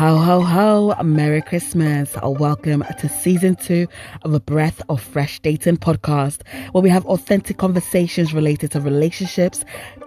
Ho, ho, ho. Merry Christmas. Welcome to season two of a Breath of Fresh Dating podcast, where we have authentic conversations related to relationships,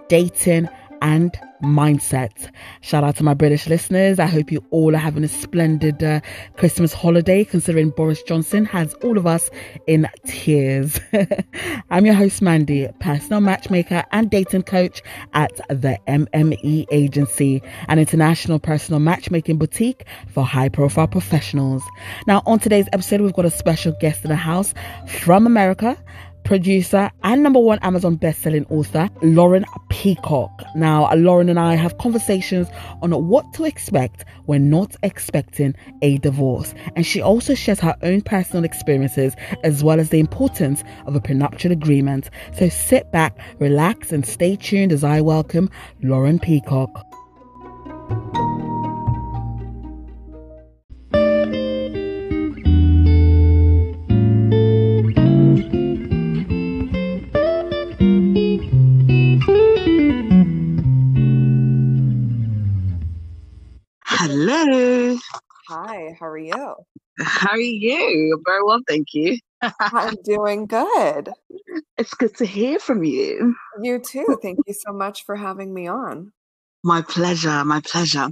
dating, and mindset. Shout out to my British listeners. I hope you all are having a splendid uh, Christmas holiday, considering Boris Johnson has all of us in tears. I'm your host, Mandy, personal matchmaker and dating coach at the MME Agency, an international personal matchmaking boutique for high profile professionals. Now, on today's episode, we've got a special guest in the house from America producer and number one Amazon best-selling author, Lauren Peacock. Now, Lauren and I have conversations on what to expect when not expecting a divorce. And she also shares her own personal experiences as well as the importance of a prenuptial agreement. So sit back, relax, and stay tuned as I welcome Lauren Peacock. Are you? How are you? Very well, thank you. I'm doing good. It's good to hear from you. You too. Thank you so much for having me on. My pleasure. My pleasure.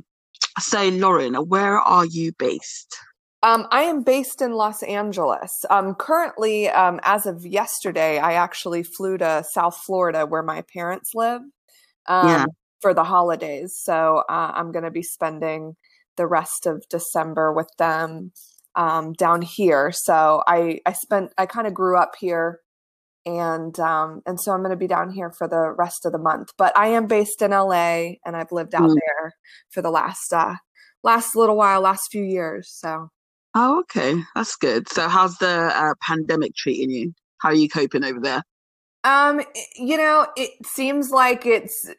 So, Lauren, where are you based? Um, I am based in Los Angeles. Um, currently, um, as of yesterday, I actually flew to South Florida where my parents live. yeah. Um, for the holidays. So uh, I'm going to be spending the rest of December with them um, down here. So I I spent I kind of grew up here, and um, and so I'm going to be down here for the rest of the month. But I am based in LA, and I've lived out mm. there for the last uh, last little while, last few years. So. Oh, okay, that's good. So, how's the uh, pandemic treating you? How are you coping over there? Um, you know, it seems like it's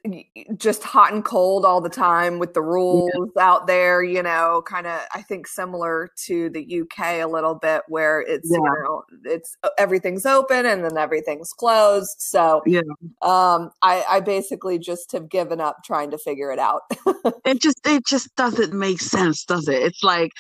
just hot and cold all the time with the rules yeah. out there, you know, kind of I think similar to the UK a little bit where it's yeah. you know, it's everything's open and then everything's closed. So, yeah. Um I I basically just have given up trying to figure it out. it just it just doesn't make sense, does it? It's like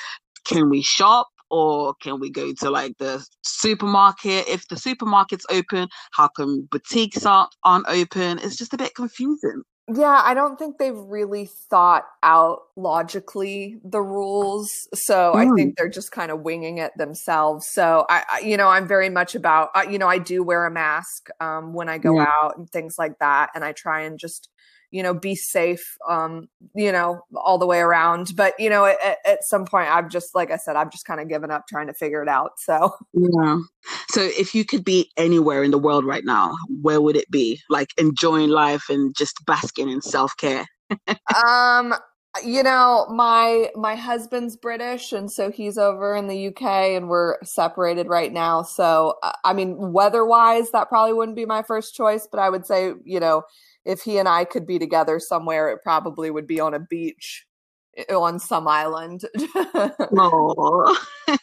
can we shop? Or can we go to like the supermarket? If the supermarket's open, how come boutiques aren't, aren't open? It's just a bit confusing. Yeah, I don't think they've really thought out logically the rules. So mm. I think they're just kind of winging it themselves. So I, I you know, I'm very much about, uh, you know, I do wear a mask um, when I go yeah. out and things like that. And I try and just you know be safe um you know all the way around. But you know at, at some point i've just like i said i've just kind of given up trying to figure it out so. Yeah. So if you could be anywhere in the world right now where would it be? Like enjoying life and just basking in self-care. Um you know my my husband's british and so he's over in the uk and we're separated right now. So i mean weather wise that probably wouldn't be my first choice but i would say you know if he and I could be together somewhere, it probably would be on a beach eh, on some island. oh.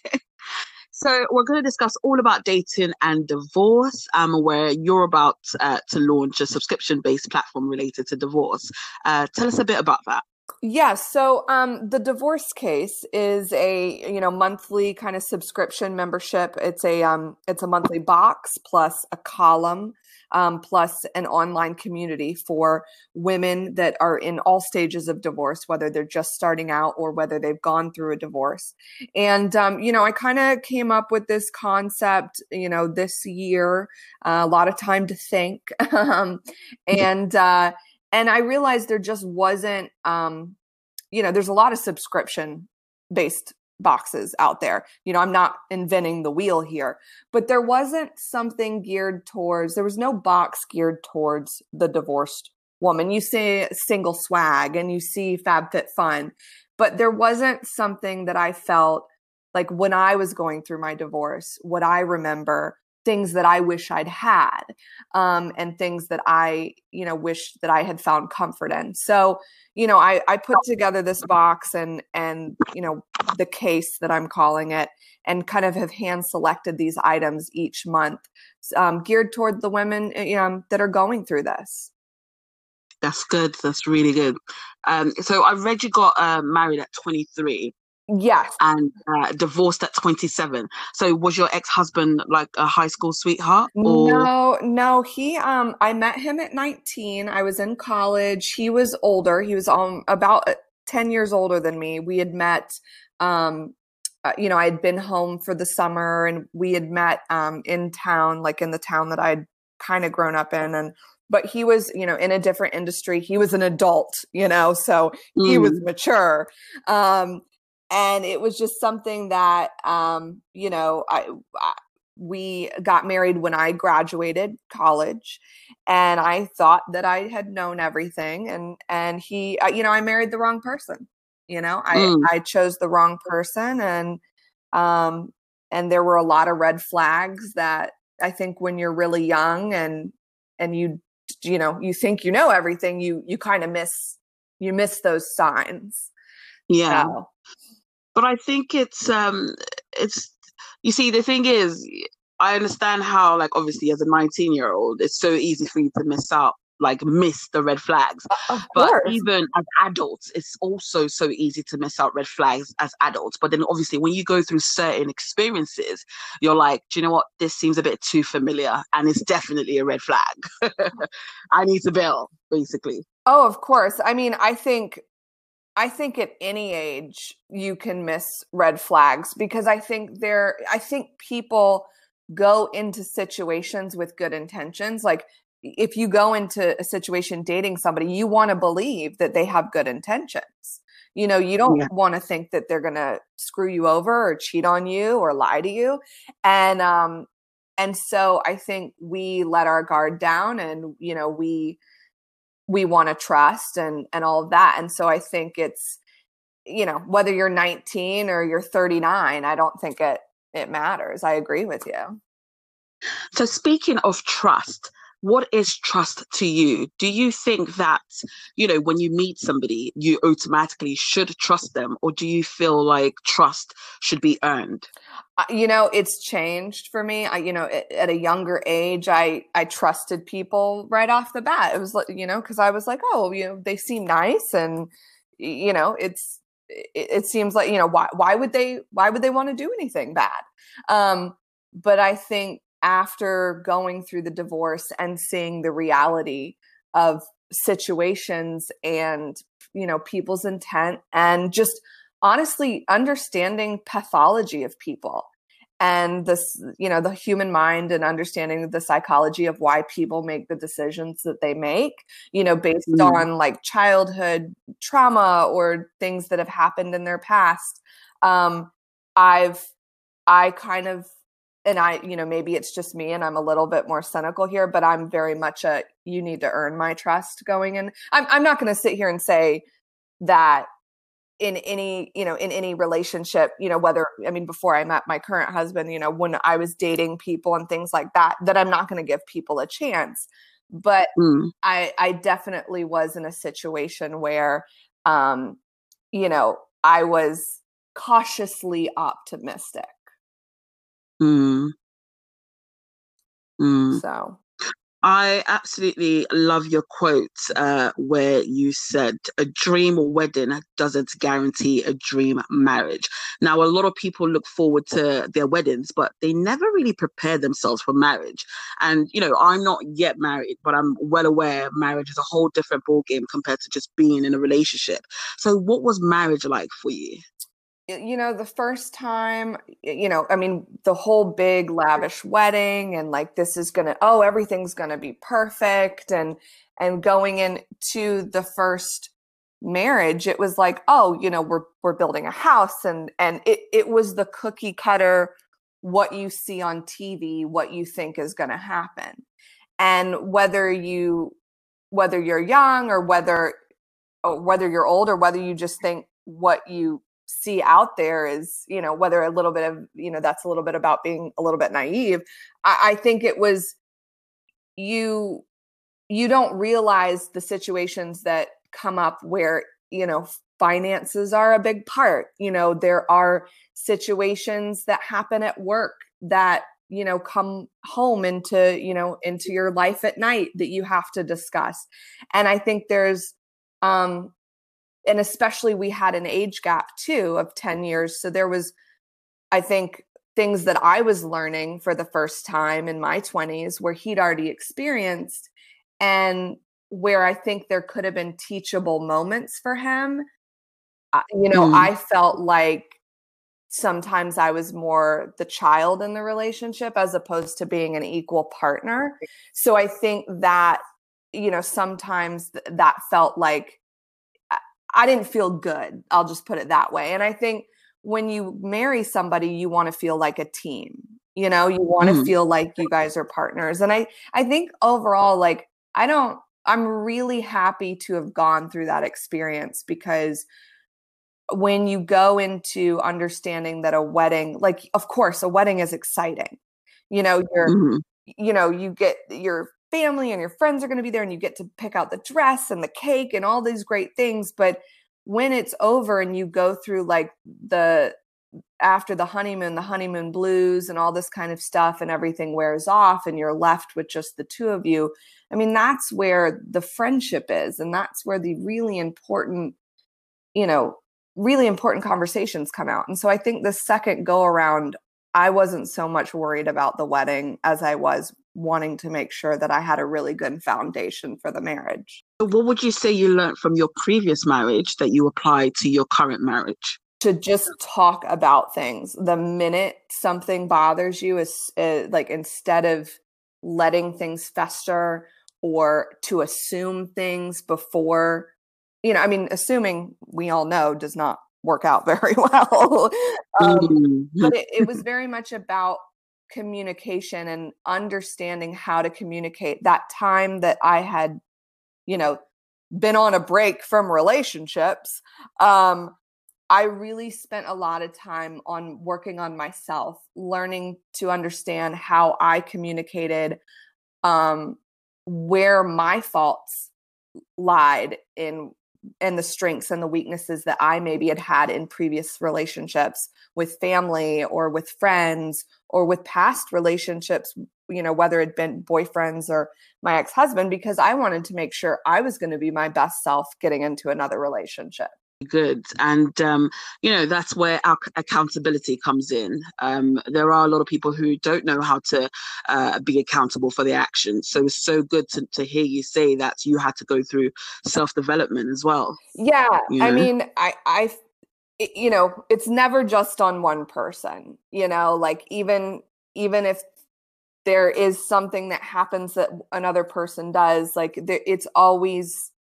so we're going to discuss all about dating and divorce, um, where you're about uh, to launch a subscription-based platform related to divorce. Uh, tell us a bit about that. Yes. Yeah, so um, the divorce case is a you know monthly kind of subscription membership. It's a um, it's a monthly box plus a column um, plus an online community for women that are in all stages of divorce, whether they're just starting out or whether they've gone through a divorce. And, um, you know, I kind of came up with this concept, you know, this year, uh, a lot of time to think. um, and, uh, and I realized there just wasn't, um, you know, there's a lot of subscription based boxes out there. You know, I'm not inventing the wheel here, but there wasn't something geared towards, there was no box geared towards the divorced woman. You see SinglesSwag and you see FabFitFun, but there wasn't something that I felt like when I was going through my divorce, what I remember things that I wish I'd had, um, and things that I, you know, wish that I had found comfort in. So, you know, I, I put together this box and, and, you know, the case that I'm calling it and kind of have hand selected these items each month, um, geared toward the women, you know, that are going through this. That's good. That's really good. Um, so I read you got uh, married at 23. Yes. And uh, divorced at 27. So was your ex-husband like a high school sweetheart? Or? No, no. He um I met him at 19. I was in college. He was older. He was um about uh, 10 years older than me. We had met um uh, you know, I had been home for the summer and we had met um in town like in the town that I'd kind of grown up in and but he was you know in a different industry he was an adult you know so he mm. was mature um and it was just something that um you know I, I we got married when I graduated college and I thought that I had known everything and and he you know I married the wrong person you know I mm. I chose the wrong person and um and there were a lot of red flags that I think when you're really young and and you you know you think you know everything you you kind of miss you miss those signs yeah so. But i think it's um it's you see the thing is i understand how like obviously as a 19 year old it's so easy for you to miss out like miss the red flags. Of but course. even as adults, it's also so easy to miss out red flags as adults. But then obviously when you go through certain experiences, you're like, do you know what? This seems a bit too familiar and it's definitely a red flag. I need to bail, basically. Oh, of course. I mean, I think I think at any age you can miss red flags because I think there I think people go into situations with good intentions. Like if you go into a situation dating somebody, you want to believe that they have good intentions. You know, you don't yeah. want to think that they're going to screw you over or cheat on you or lie to you. And um and so I think we let our guard down and you know, we we want to trust and and all of that. And so I think it's you know, whether you're 19 or you're 39, I don't think it it matters. I agree with you. So speaking of trust, what is trust to you? Do you think that, you know, when you meet somebody, you automatically should trust them, or do you feel like trust should be earned? You know, it's changed for me. I, you know, at, a younger age, I I trusted people right off the bat. It was you know, because I was like, oh, you know, they seem nice, and you know, it's it, it seems like you know why why would they why would they want to do anything bad? Um, but I think after going through the divorce and seeing the reality of situations and you know people's intent and just honestly understanding pathology of people and this you know the human mind and understanding the psychology of why people make the decisions that they make you know based mm. on like childhood trauma or things that have happened in their past um i've i kind of and I, you know, maybe it's just me and I'm a little bit more cynical here, but I'm very much a you need to earn my trust going in. I'm I'm not going to sit here and say that in any, you know, in any relationship, you know, whether I mean before I met my current husband, you know, when I was dating people and things like that, that I'm not going to give people a chance. But mm. I I definitely was in a situation where um you know, I was cautiously optimistic Mm. Mm. So I absolutely love your quote uh, where you said, A dream wedding doesn't guarantee a dream marriage. Now, a lot of people look forward to their weddings, but they never really prepare themselves for marriage. And, you know, I'm not yet married, but I'm well aware marriage is a whole different ballgame compared to just being in a relationship. So, what was marriage like for you? You know the first time you know i mean the whole big lavish wedding and like this is gonna oh everything's gonna be perfect and and going into the first marriage it was like oh you know we're we're building a house and and it it was the cookie cutter what you see on tv what you think is to happen. And whether you whether you're young or whether or whether you're old or whether you just think what you see out there is you know whether a little bit of you know that's a little bit about being a little bit naive I, I think it was you you don't realize the situations that come up where you know finances are a big part. You know there are situations that happen at work that you know come home into you know into your life at night that you have to discuss. And i think there's um and especially we had an age gap too of 10 years so there was i think things that i was learning for the first time in my 20s where he'd already experienced and where i think there could have been teachable moments for him you know mm. i felt like sometimes I was more the child in the relationship as opposed to being an equal partner. So I think that, you know, sometimes th- that felt like I didn't feel good. I'll just put it that way. And I think when you marry somebody, you want to feel like a team. You know, you want to mm. feel like you guys are partners. And I I think overall like I don't I'm really happy to have gone through that experience because when you go into understanding that a wedding like of course a wedding is exciting you know you're mm-hmm. you know you get your family and your friends are going to be there and you get to pick out the dress and the cake and all these great things but when it's over and you go through like the after the honeymoon the honeymoon blues and all this kind of stuff and everything wears off and you're left with just the two of you i mean that's where the friendship is and that's where the really important you know really important conversations come out. And so I think the second go around, I wasn't so much worried about the wedding as I was wanting to make sure that I had a really good foundation for the marriage. What would you say you learned from your previous marriage that you applied to your current marriage? To just talk about things. The minute something bothers you is uh, like instead of letting things fester or to assume things before you know, I mean, assuming we all know does not work out very well. um, mm-hmm. but it, it was very much about communication and understanding how to communicate that time that I had, you know, been on a break from relationships. Um, I really spent a lot of time on working on myself, learning to understand how I communicated, um, where my faults lied in and the strengths and the weaknesses that I maybe had had in previous relationships with family or with friends or with past relationships, you know, whether it had been boyfriends or my ex husband, because I wanted to make sure I was going to be my best self getting into another relationship good. And um, you know that's where our accountability comes in. Um, there are a lot of people who don't know how to uh, be accountable for their actions. So it's so good to, to hear you say that you had to go through self-development as well yeah you know? i mean i i you know it's never just on one person you know? Like even even if there is something that happens that another person does like there, it's always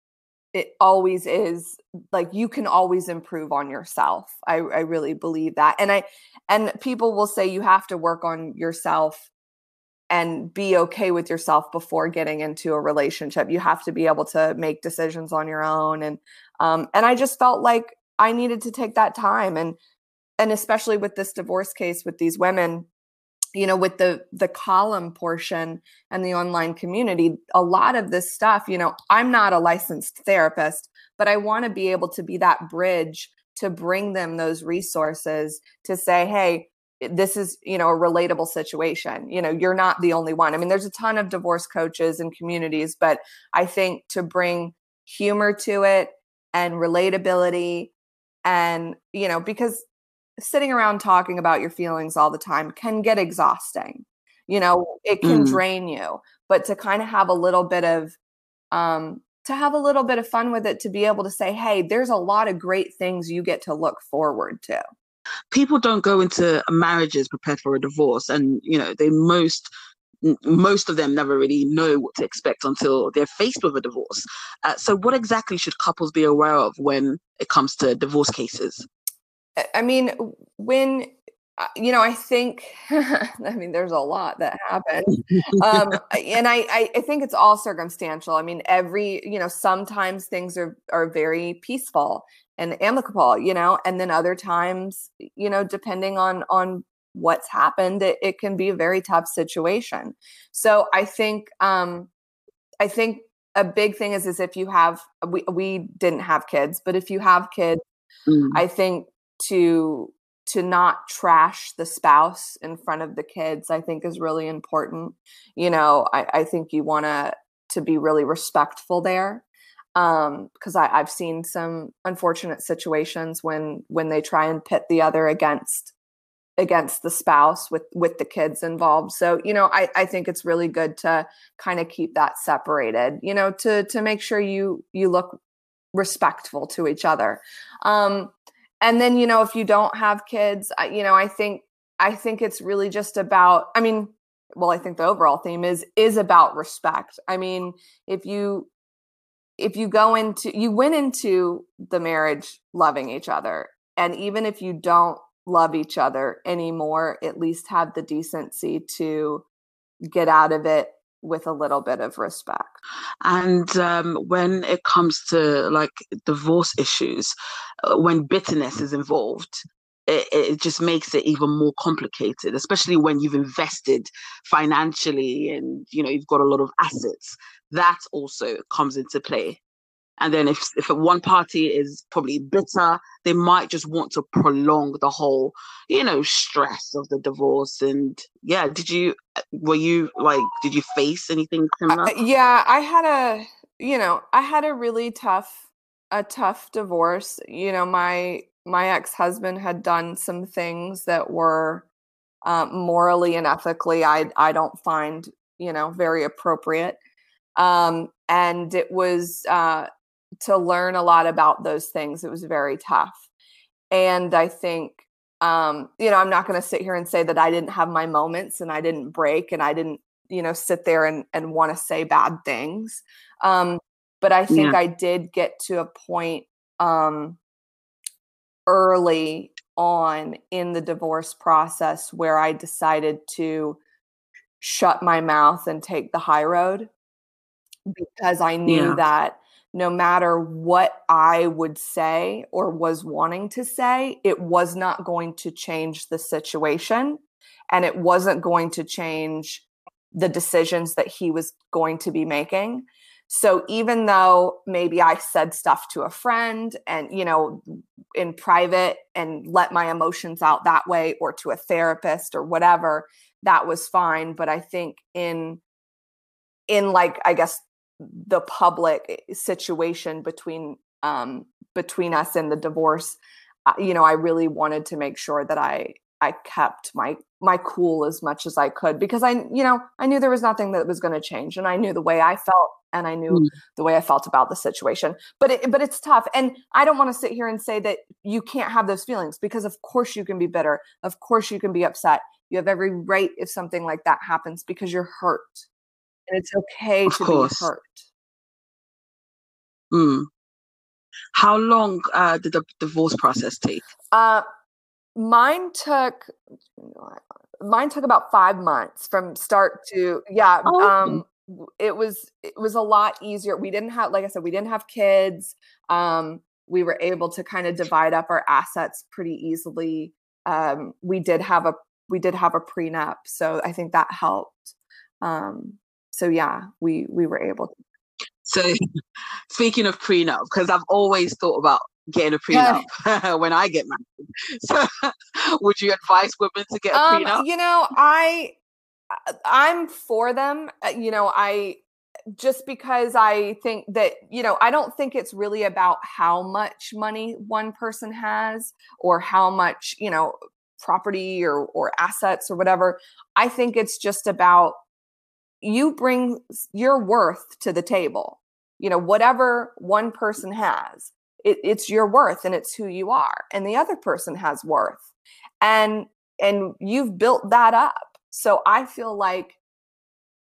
it always is like you can always improve on yourself. I, I really believe that and i and people will say you have to work on yourself and be okay with yourself before getting into a relationship. You have to be able to make decisions on your own and um and i just felt like i needed to take that time and and especially with this divorce case with these women you know with the the column portion and the online community a lot of this stuff you know i'm not a licensed therapist but i want to be able to be that bridge to bring them those resources to say hey this is you know a relatable situation. You know you're not the only one. I mean there's a ton of divorce coaches and communities but i think to bring humor to it and relatability and you know because sitting around talking about your feelings all the time can get exhausting. You know, it can mm. drain you, but to kind of have a little bit of um to have a little bit of fun with it to be able to say, "Hey, there's a lot of great things you get to look forward to." People don't go into marriages prepared for a divorce and, you know, they most most of them never really know what to expect until they're faced with a divorce. Uh, so, what exactly should couples be aware of when it comes to divorce cases? I mean, when uh, you know, I think, I mean, there's a lot that happened. Um, and I, I think it's all circumstantial. I mean, every, you know, sometimes things are, are very peaceful and amicable, you know, and then other times, you know, depending on, on what's happened, it, it can be a very tough situation. So I think, um, I think a big thing is, is if you have, we, we didn't have kids, but if you have kids, mm. I think to to not trash the spouse in front of the kids i think is really important. You know i, I think you want to to be really respectful there um because i've seen some unfortunate situations when when they try and pit the other against against the spouse with with the kids involved. So you know i i think it's really good to kind of keep that separated you know to to make sure you you look respectful to each other. Um and then you know if you don't have kids you know i think i think it's really just about i mean well i think the overall theme is is about respect. I mean if you if you go into you went into the marriage loving each other and even if you don't love each other anymore at least have the decency to get out of it with a little bit of respect. And um, when it comes to like divorce issues, uh, when bitterness is involved, it, it, just makes it even more complicated, especially when you've invested financially and you know you've got a lot of assets. That also comes into play. And then if if one party is probably bitter, they might just want to prolong the whole, you know, stress of the divorce. And yeah, did you were you like did you face anything similar? Uh, yeah, I had a you know I had a really tough a tough divorce. You know, my my ex husband had done some things that were um, morally and ethically I I don't find you know very appropriate. Um, and it was uh, to learn a lot about those things. It was very tough. And I think, um, you know, I'm not going to sit here and say that I didn't have my moments and I didn't break and I didn't, you know, sit there and, and want to say bad things. Um, but I think yeah. I did get to a point um, early on in the divorce process where I decided to shut my mouth and take the high road because I knew yeah. that no matter what I would say or was wanting to say, it was not going to change the situation and it wasn't going to change the decisions that he was going to be making. So even though maybe I said stuff to a friend and, you know, in private and let my emotions out that way or to a therapist or whatever, that was fine. But I think in, in like, I guess the public situation between um, between us and the divorce, you know, I really wanted to make sure that I I kept my my cool as much as I could because I you know I knew there was nothing that was going to change and I knew the way I felt and I knew mm. the way I felt about the situation. But it, but it's tough and I don't want to sit here and say that you can't have those feelings because of course you can be bitter. Of course you can be upset. You have every right if something like that happens because you're hurt and it's okay of to course. be hurt. Mm. How long uh, did the divorce process take? Uh, mine took mine took about five months from start to yeah. Oh, um, it was it was a lot easier. We didn't have like I said, we didn't have kids. Um, we were able to kind of divide up our assets pretty easily. Um, we did have a we did have a prenup, so I think that helped. Um, so yeah, we we were able to. So speaking of prenup, because I've always thought about getting a prenup yeah. when I get married. So would you advise women to get a um, prenup? You know, I I'm for them. Uh, you know, I just because I think that, you know, I don't think it's really about how much money one person has or how much, you know, property or or assets or whatever. I think it's just about you bring your worth to the table. You know, whatever one person has, it, it's your worth and it's who you are. And the other person has worth. And and you've built that up. So I feel like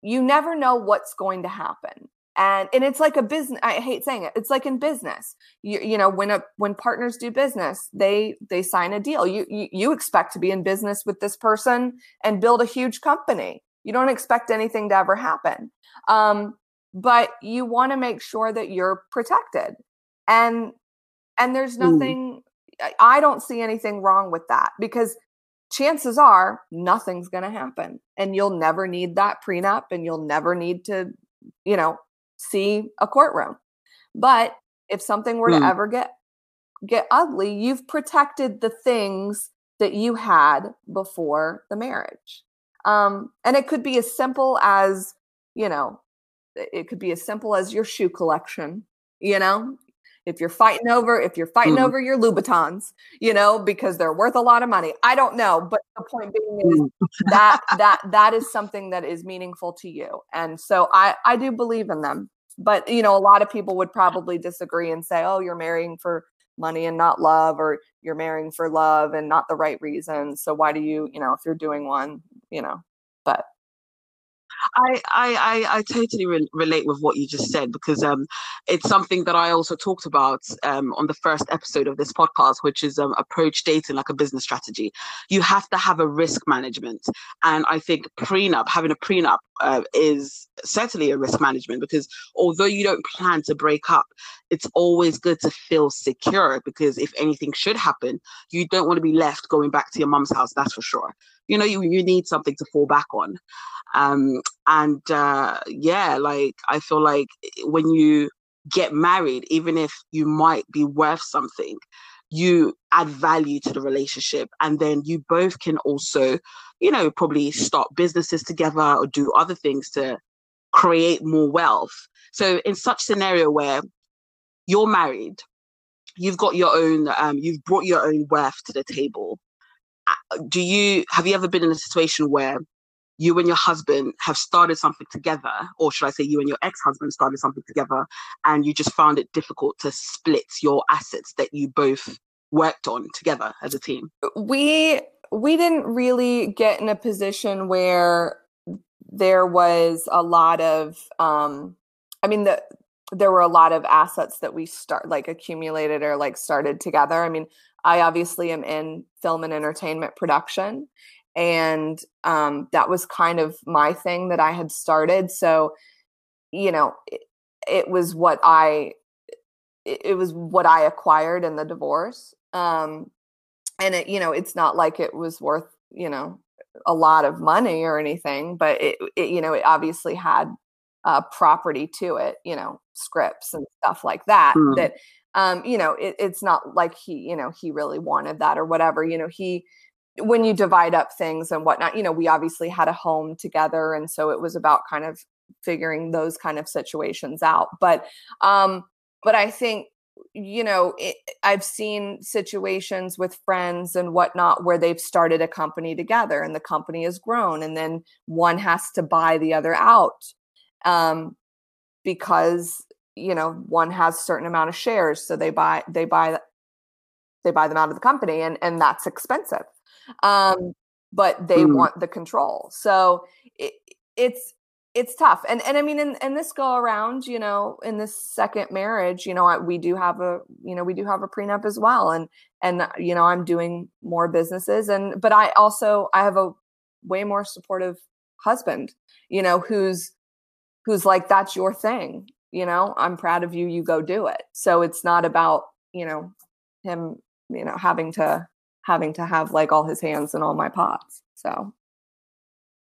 you never know what's going to happen. And and it's like a business I hate saying it. It's like in business. You you know, when a when partners do business, they they sign a deal. You you, you expect to be in business with this person and build a huge company you don't expect anything to ever happen. Um, but you want to make sure that you're protected. And and there's mm. nothing mm. I don't see anything wrong with that because chances are nothing's going to happen and you'll never need that prenup and you'll never need to you know see a courtroom. But if something were mm. to ever get get ugly, you've protected the things that you had before the marriage. Um, and it could be as simple as, you know, it could be as simple as your shoe collection, you know, if you're fighting over if you're fighting mm. over your Louboutins, you know, because they're worth a lot of money. I don't know, but the point being is mm. that that that is something that is meaningful to you. And so I I do believe in them. But you know, a lot of people would probably disagree and say, "Oh, you're marrying for money and not love or you're marrying for love and not the right reasons. So why do you, you know, if you're doing one, you know, but I, I, I, totally re- relate with what you just said because um, it's something that I also talked about um, on the first episode of this podcast, which is um, approach dating like a business strategy. You have to have a risk management, and I think prenup, having a prenup, uh, is certainly a risk management because although you don't plan to break up, it's always good to feel secure because if anything should happen, you don't want to be left going back to your mum's house. That's for sure. You know, you you need something to fall back on. Um, and uh, yeah, like I feel like when you get married, even if you might be worth something, you add value to the relationship and then you both can also you know probably start businesses together or do other things to create more wealth so in such scenario where you're married you've got your own um, you've brought your own worth to the table do you have you ever been in a situation where you and your husband have started something together, or should I say, you and your ex husband started something together, and you just found it difficult to split your assets that you both worked on together as a team? We we didn't really get in a position where there was a lot of um I mean the there were a lot of assets that we start like accumulated or like started together. I mean, I obviously am in film and entertainment production and um, that was kind of my thing that I had started. So, you know, it, it was what I it, it, was what I acquired in the divorce. Um, and it, you know, it's not like it was worth, you know, a lot of money or anything, but it, it you know, it obviously had uh, property to it, you know, scripts and stuff like that. Mm. That, um, you know, it, it's not like he, you know, he really wanted that or whatever. You know, he when you divide up things and whatnot, you know, we obviously had a home together. And so it was about kind of figuring those kind of situations out. But, um, but I think, you know, it, I've seen situations with friends and whatnot where they've started a company together and the company has grown and then one has to buy the other out. Um, because you know one has certain amount of shares so they buy they buy they buy them out of the company and and that's expensive um, but they mm. want the control. So it, it's it's tough. And and I mean, in, in this go around, you know, in this second marriage, you know, we do have a you know we do have a prenup as well, and and you know I'm doing more businesses, and but I also I have a way more supportive husband, you know, who's who's like that's your thing, you know, I'm proud of you, you go do it. So it's not about you know him you know having to having to have like all his hands in all my pots. So.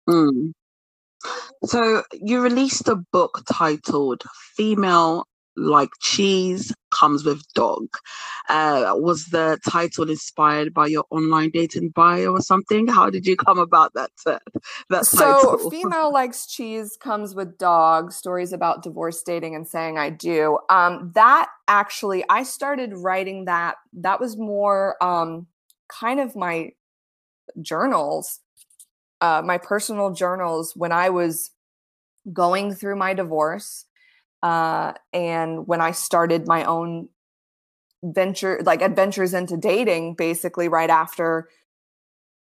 Mm. So you released a book titled Female Like Cheese Comes with Dog. Uh, was the title inspired by your online dating bio or something? How did you come about that? Uh, that so, Female Likes Cheese Comes with Dog Stories about Divorce Dating and Saying I Do. Um, that actually, I started writing that. That was more. Um, kind of my journals, uh, my personal journals when I was going through my divorce uh, and when I started my own venture, like adventures into dating, basically right after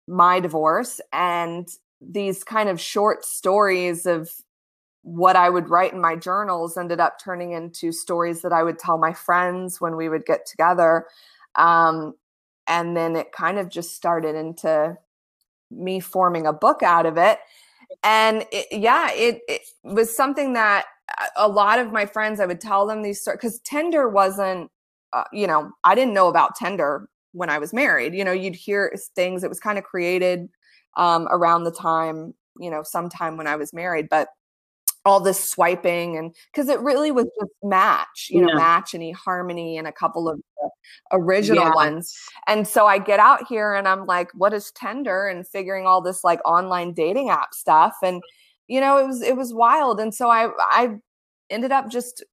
my divorce. And these kind of short stories of what I would write in my journals ended up turning into stories that I would tell my friends when we would get together. Um, and then it kind of just started into me forming a book out of it and it, yeah it, it, was something that a lot of my friends i would tell them these stories because tinder wasn't uh, you know i didn't know about tinder when i was married you know you'd hear things it was kind of created um, around the time you know sometime when i was married but all this swiping and because it really was just match you know match and eharmony and a couple of original yeah. ones. And so I get out here and I'm like, what is Tinder? And figuring all this like online dating app stuff. And you know, it was it was wild. And so I I ended up just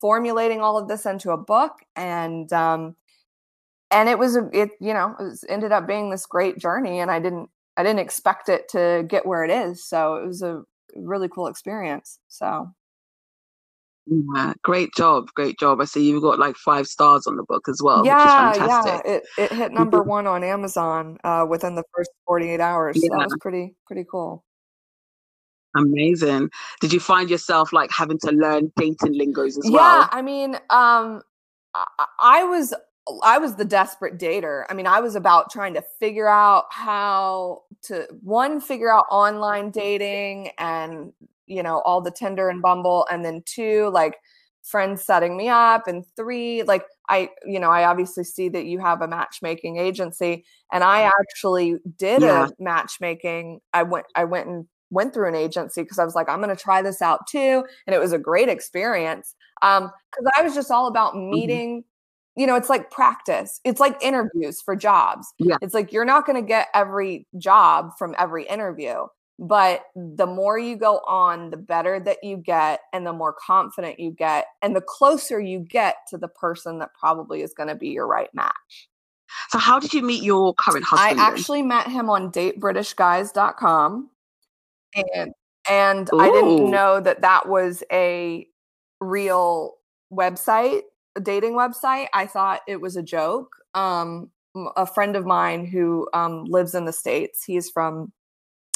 formulating all of this into a book and um and it was it you know it was, ended up being this great journey and i didn't i didn't expect it to get where it is so it was a really cool experience so yeah, great job, great job. I see you've got like five stars on the book as well, yeah, Yeah, it, it hit number one on Amazon uh, within the first 48 hours. Yeah. So that was pretty pretty cool. Amazing. Did you find yourself like having to learn dating lingos as yeah, well? Yeah, I mean, um, I, I was I was the desperate dater. I mean, I was about trying to figure out how to one figure out online dating and you know all the Tinder and Bumble, and then two like friends setting me up, and three like I you know I obviously see that you have a matchmaking agency, and I actually did yeah. a matchmaking. I went I went and went through an agency because I was like, I'm going to try this out too. And it was a great experience. Um, because I was just all about mm-hmm. meeting, mm-hmm. you know, it's like practice. It's like interviews for jobs. Yeah. It's like you're not going to get every job from every interview. But the more you go on, the better that you get, and the more confident you get, and the closer you get to the person that probably is going to be your right match. So, how did you meet your current husband? I actually met him on datebritishguys.com and and Ooh. I didn't know that that was a real website, a dating website. I thought it was a joke. Um, a friend of mine who um, lives in the states. He's from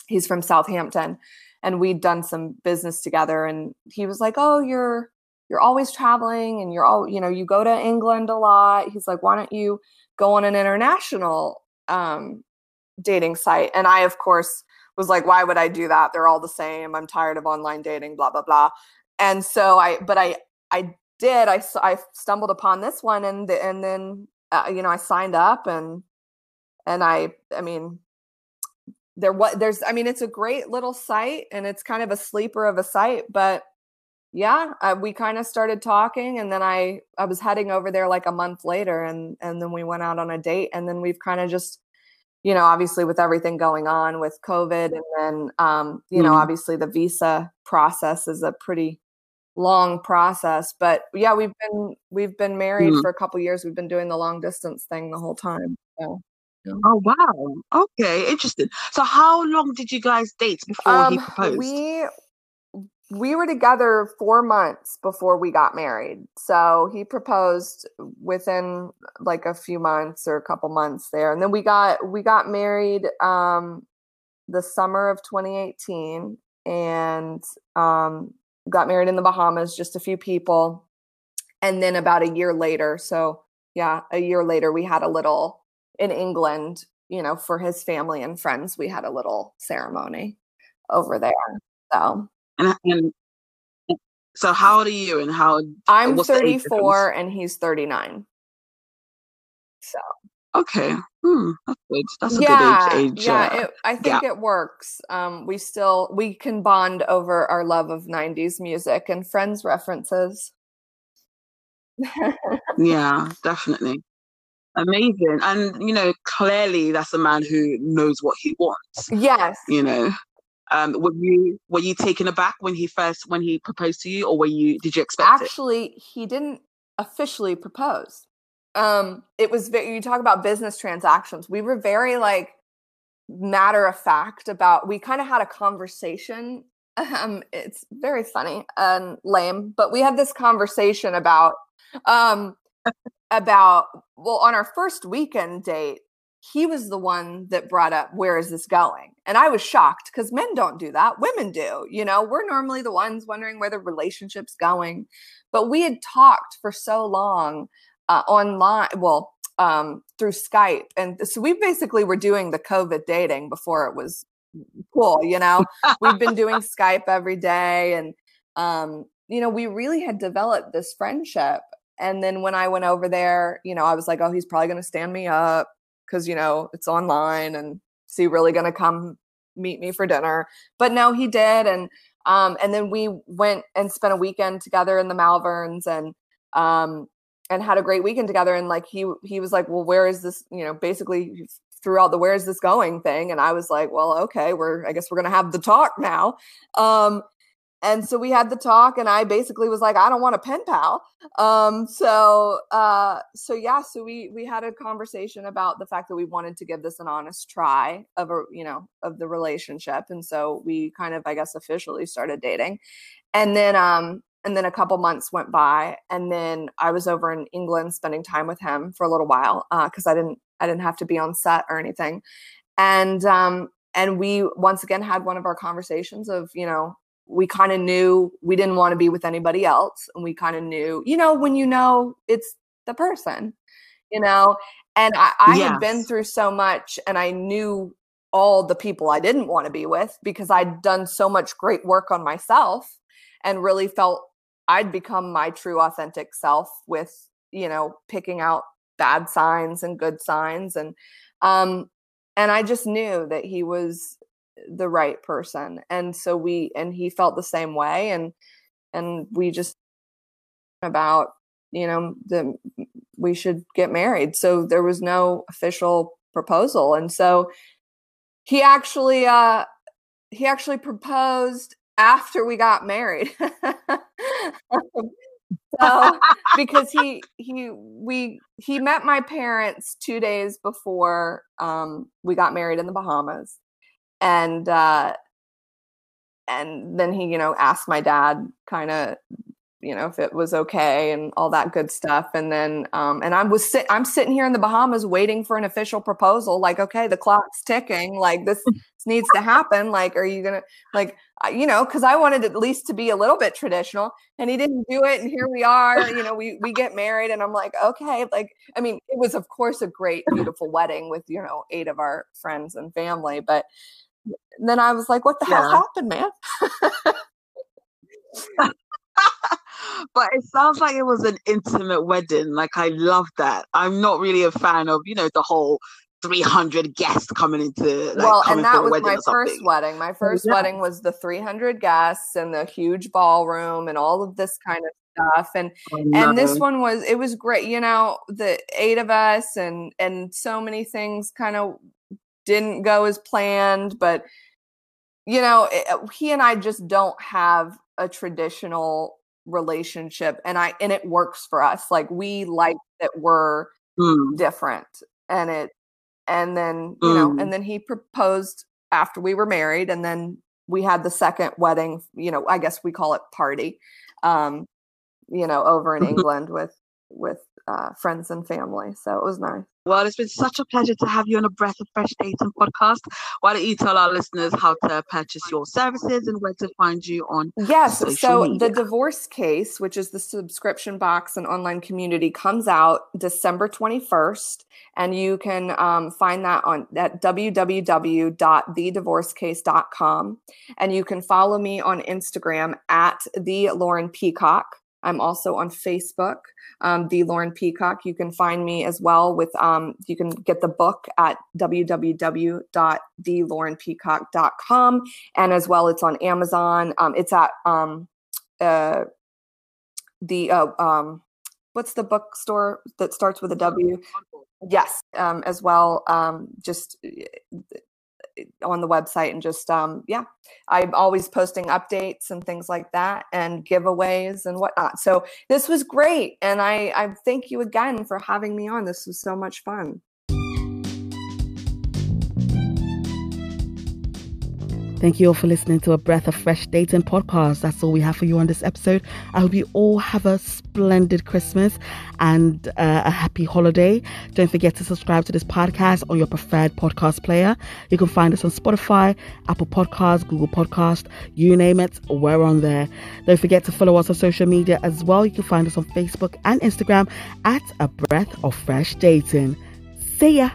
he's from Southampton, and we'd done some business together. And he was like, "Oh, you're you're always traveling, and you're all you know you go to England a lot." He's like, "Why don't you go on an international um, dating site?" And I, of course was like, why would I do that? They're all the same. I'm tired of online dating, blah, blah, blah. And so I, but I, I did, I, I stumbled upon this one and, and then, uh, you know, I signed up and, and I, I mean, there what there's i mean it's a great little site and it's kind of a sleeper of a site but yeah uh, we kind of started talking and then i i was heading over there like a month later and and then we went out on a date and then we've kind of just you know, obviously with everything going on with COVID, and then um, you mm. know, obviously the visa process is a pretty long process. But yeah, we've been we've been married mm. for a couple years. We've been doing the long distance thing the whole time. So. Yeah. Oh wow! Okay, interesting. So, how long did you guys date before um, he proposed? We we were together four months before we got married. So he proposed within like a few months or a couple months there. And then we got we got married um the summer of 2018 and um got married in the Bahamas, just a few people. And then about a year later, so yeah, a year later we had a little in England, you know, for his family and friends, we had a little ceremony over there. So and, and so, how old are you? And how? I'm 34, and he's 39. So. Okay. Hmm. That's good. That's a yeah, good age. age yeah. Uh, it, I think it works. Um, we still we can bond over our love of 90s music and Friends references. yeah, definitely. Amazing. And you know, clearly that's a man who knows what he wants. Yes. You know. Um, were you were you taken aback when he first when he proposed to you, or were you did you expect Actually, it? he didn't officially propose. Um, it was you talk about business transactions. We were very like matter of fact about. We kind of had a conversation. Um, it's very funny and lame, but we had this conversation about um about well on our first weekend date he was the one that brought up where is this going? And i was shocked because men don't do that women do you know? We're normally the ones wondering where the relationship's going. But we had talked for so long uh, online well um, through skype and so we basically were doing the covid dating before it was cool you know? We've been doing skype every day and um, you know we really had developed this friendship. And then when I went over there, you know, I was like, oh, he's probably going to stand me up because you know it's online and is he really going to come meet me for dinner but no he did and um and then we went and spent a weekend together in the malverns and um and had a great weekend together. And like he he was like, well, where is this? You know, basically throughout the where's this going thing. And I was like, well, okay, we're I guess we're gonna have the talk now. Um, and so we had the talk and i basically was like i don't want a pen pal. Um, so uh, so yeah so we we had a conversation about the fact that we wanted to give this an honest try of a you know of the relationship and so we kind of i guess officially started dating. And then um and then a couple months went by and then i was over in england spending time with him for a little while because uh, i didn't i didn't have to be on set or anything. And um and we once again had one of our conversations of you know we kind of knew we didn't want to be with anybody else and we kind of knew you know when you know it's the person you know and i, I yes. had been through so much and i knew all the people i didn't want to be with because i'd done so much great work on myself and really felt i'd become my true authentic self with you know picking out bad signs and good signs and um and i just knew that he was the right person and so we and he felt the same way and and we just about you know the we should get married. So there was no official proposal and so he actually uh he actually proposed after we got married. So because he he we he met my parents two days before um we got married in the bahamas and uh and then he you know asked my dad kind of you know if it was okay and all that good stuff and then um and i was sit- i'm sitting here in the bahamas waiting for an official proposal like okay the clock's ticking like this, needs to happen like are you gonna like you know because i wanted at least to be a little bit traditional and he didn't do it and here we are you know we we get married and i'm like okay like i mean it was of course a great beautiful wedding with you know eight of our friends and family but and then I was like, what the yeah. hell happened, man? but it sounds like it was an intimate wedding. Like I love that. I'm not really a fan of, you know, the whole 300 guests coming into like, well and that was my first wedding my oh, first yeah. wedding was the 300 guests and the huge ballroom and all of this kind of stuff and and this one was it was great you know the eight of us and and so many things kind of didn't go as planned, but you know, it, uh, he and I just don't have a traditional relationship and I and it works for us. Like we like that we're mm. different and it and then, you mm. know, and then he proposed after we were married and then we had the second wedding, you know, I guess we call it party. Um, you know, over in England with with uh, friends and family. So it was nice. Well, it's been such a pleasure to have you on a Breath of Fresh Dating podcast. Why don't you tell our listeners how to purchase your services and where to find you on Yes, so media. the divorce case, which is the subscription box and online community, comes out December 21st. And you can um, find that on at www.thedivorcecase.com. And you can follow me on Instagram at the Lauren Peacock. I'm also on Facebook um, the Lauren Peacock. You can find me as well with, um, you can get the book at www.thelaurenpeacock.com. And as well, it's on Amazon. Um, it's at um, uh, the, uh, um, what's the bookstore that starts with a W? Yes, um, as well. Um, just on the website and just um yeah i'm always posting updates and things like that and giveaways and whatnot. So this was great and i i thank you again for having me on. This was so much fun Thank you all for listening to a Breath of Fresh Dating podcast. That's all we have for you on this episode. I hope you all have a splendid Christmas and uh, a happy holiday. Don't forget to subscribe to this podcast on your preferred podcast player. You can find us on Spotify, Apple Podcasts, Google Podcast, you name it, we're on there. Don't forget to follow us on social media as well. You can find us on Facebook and Instagram at a Breath of Fresh Dating. See ya.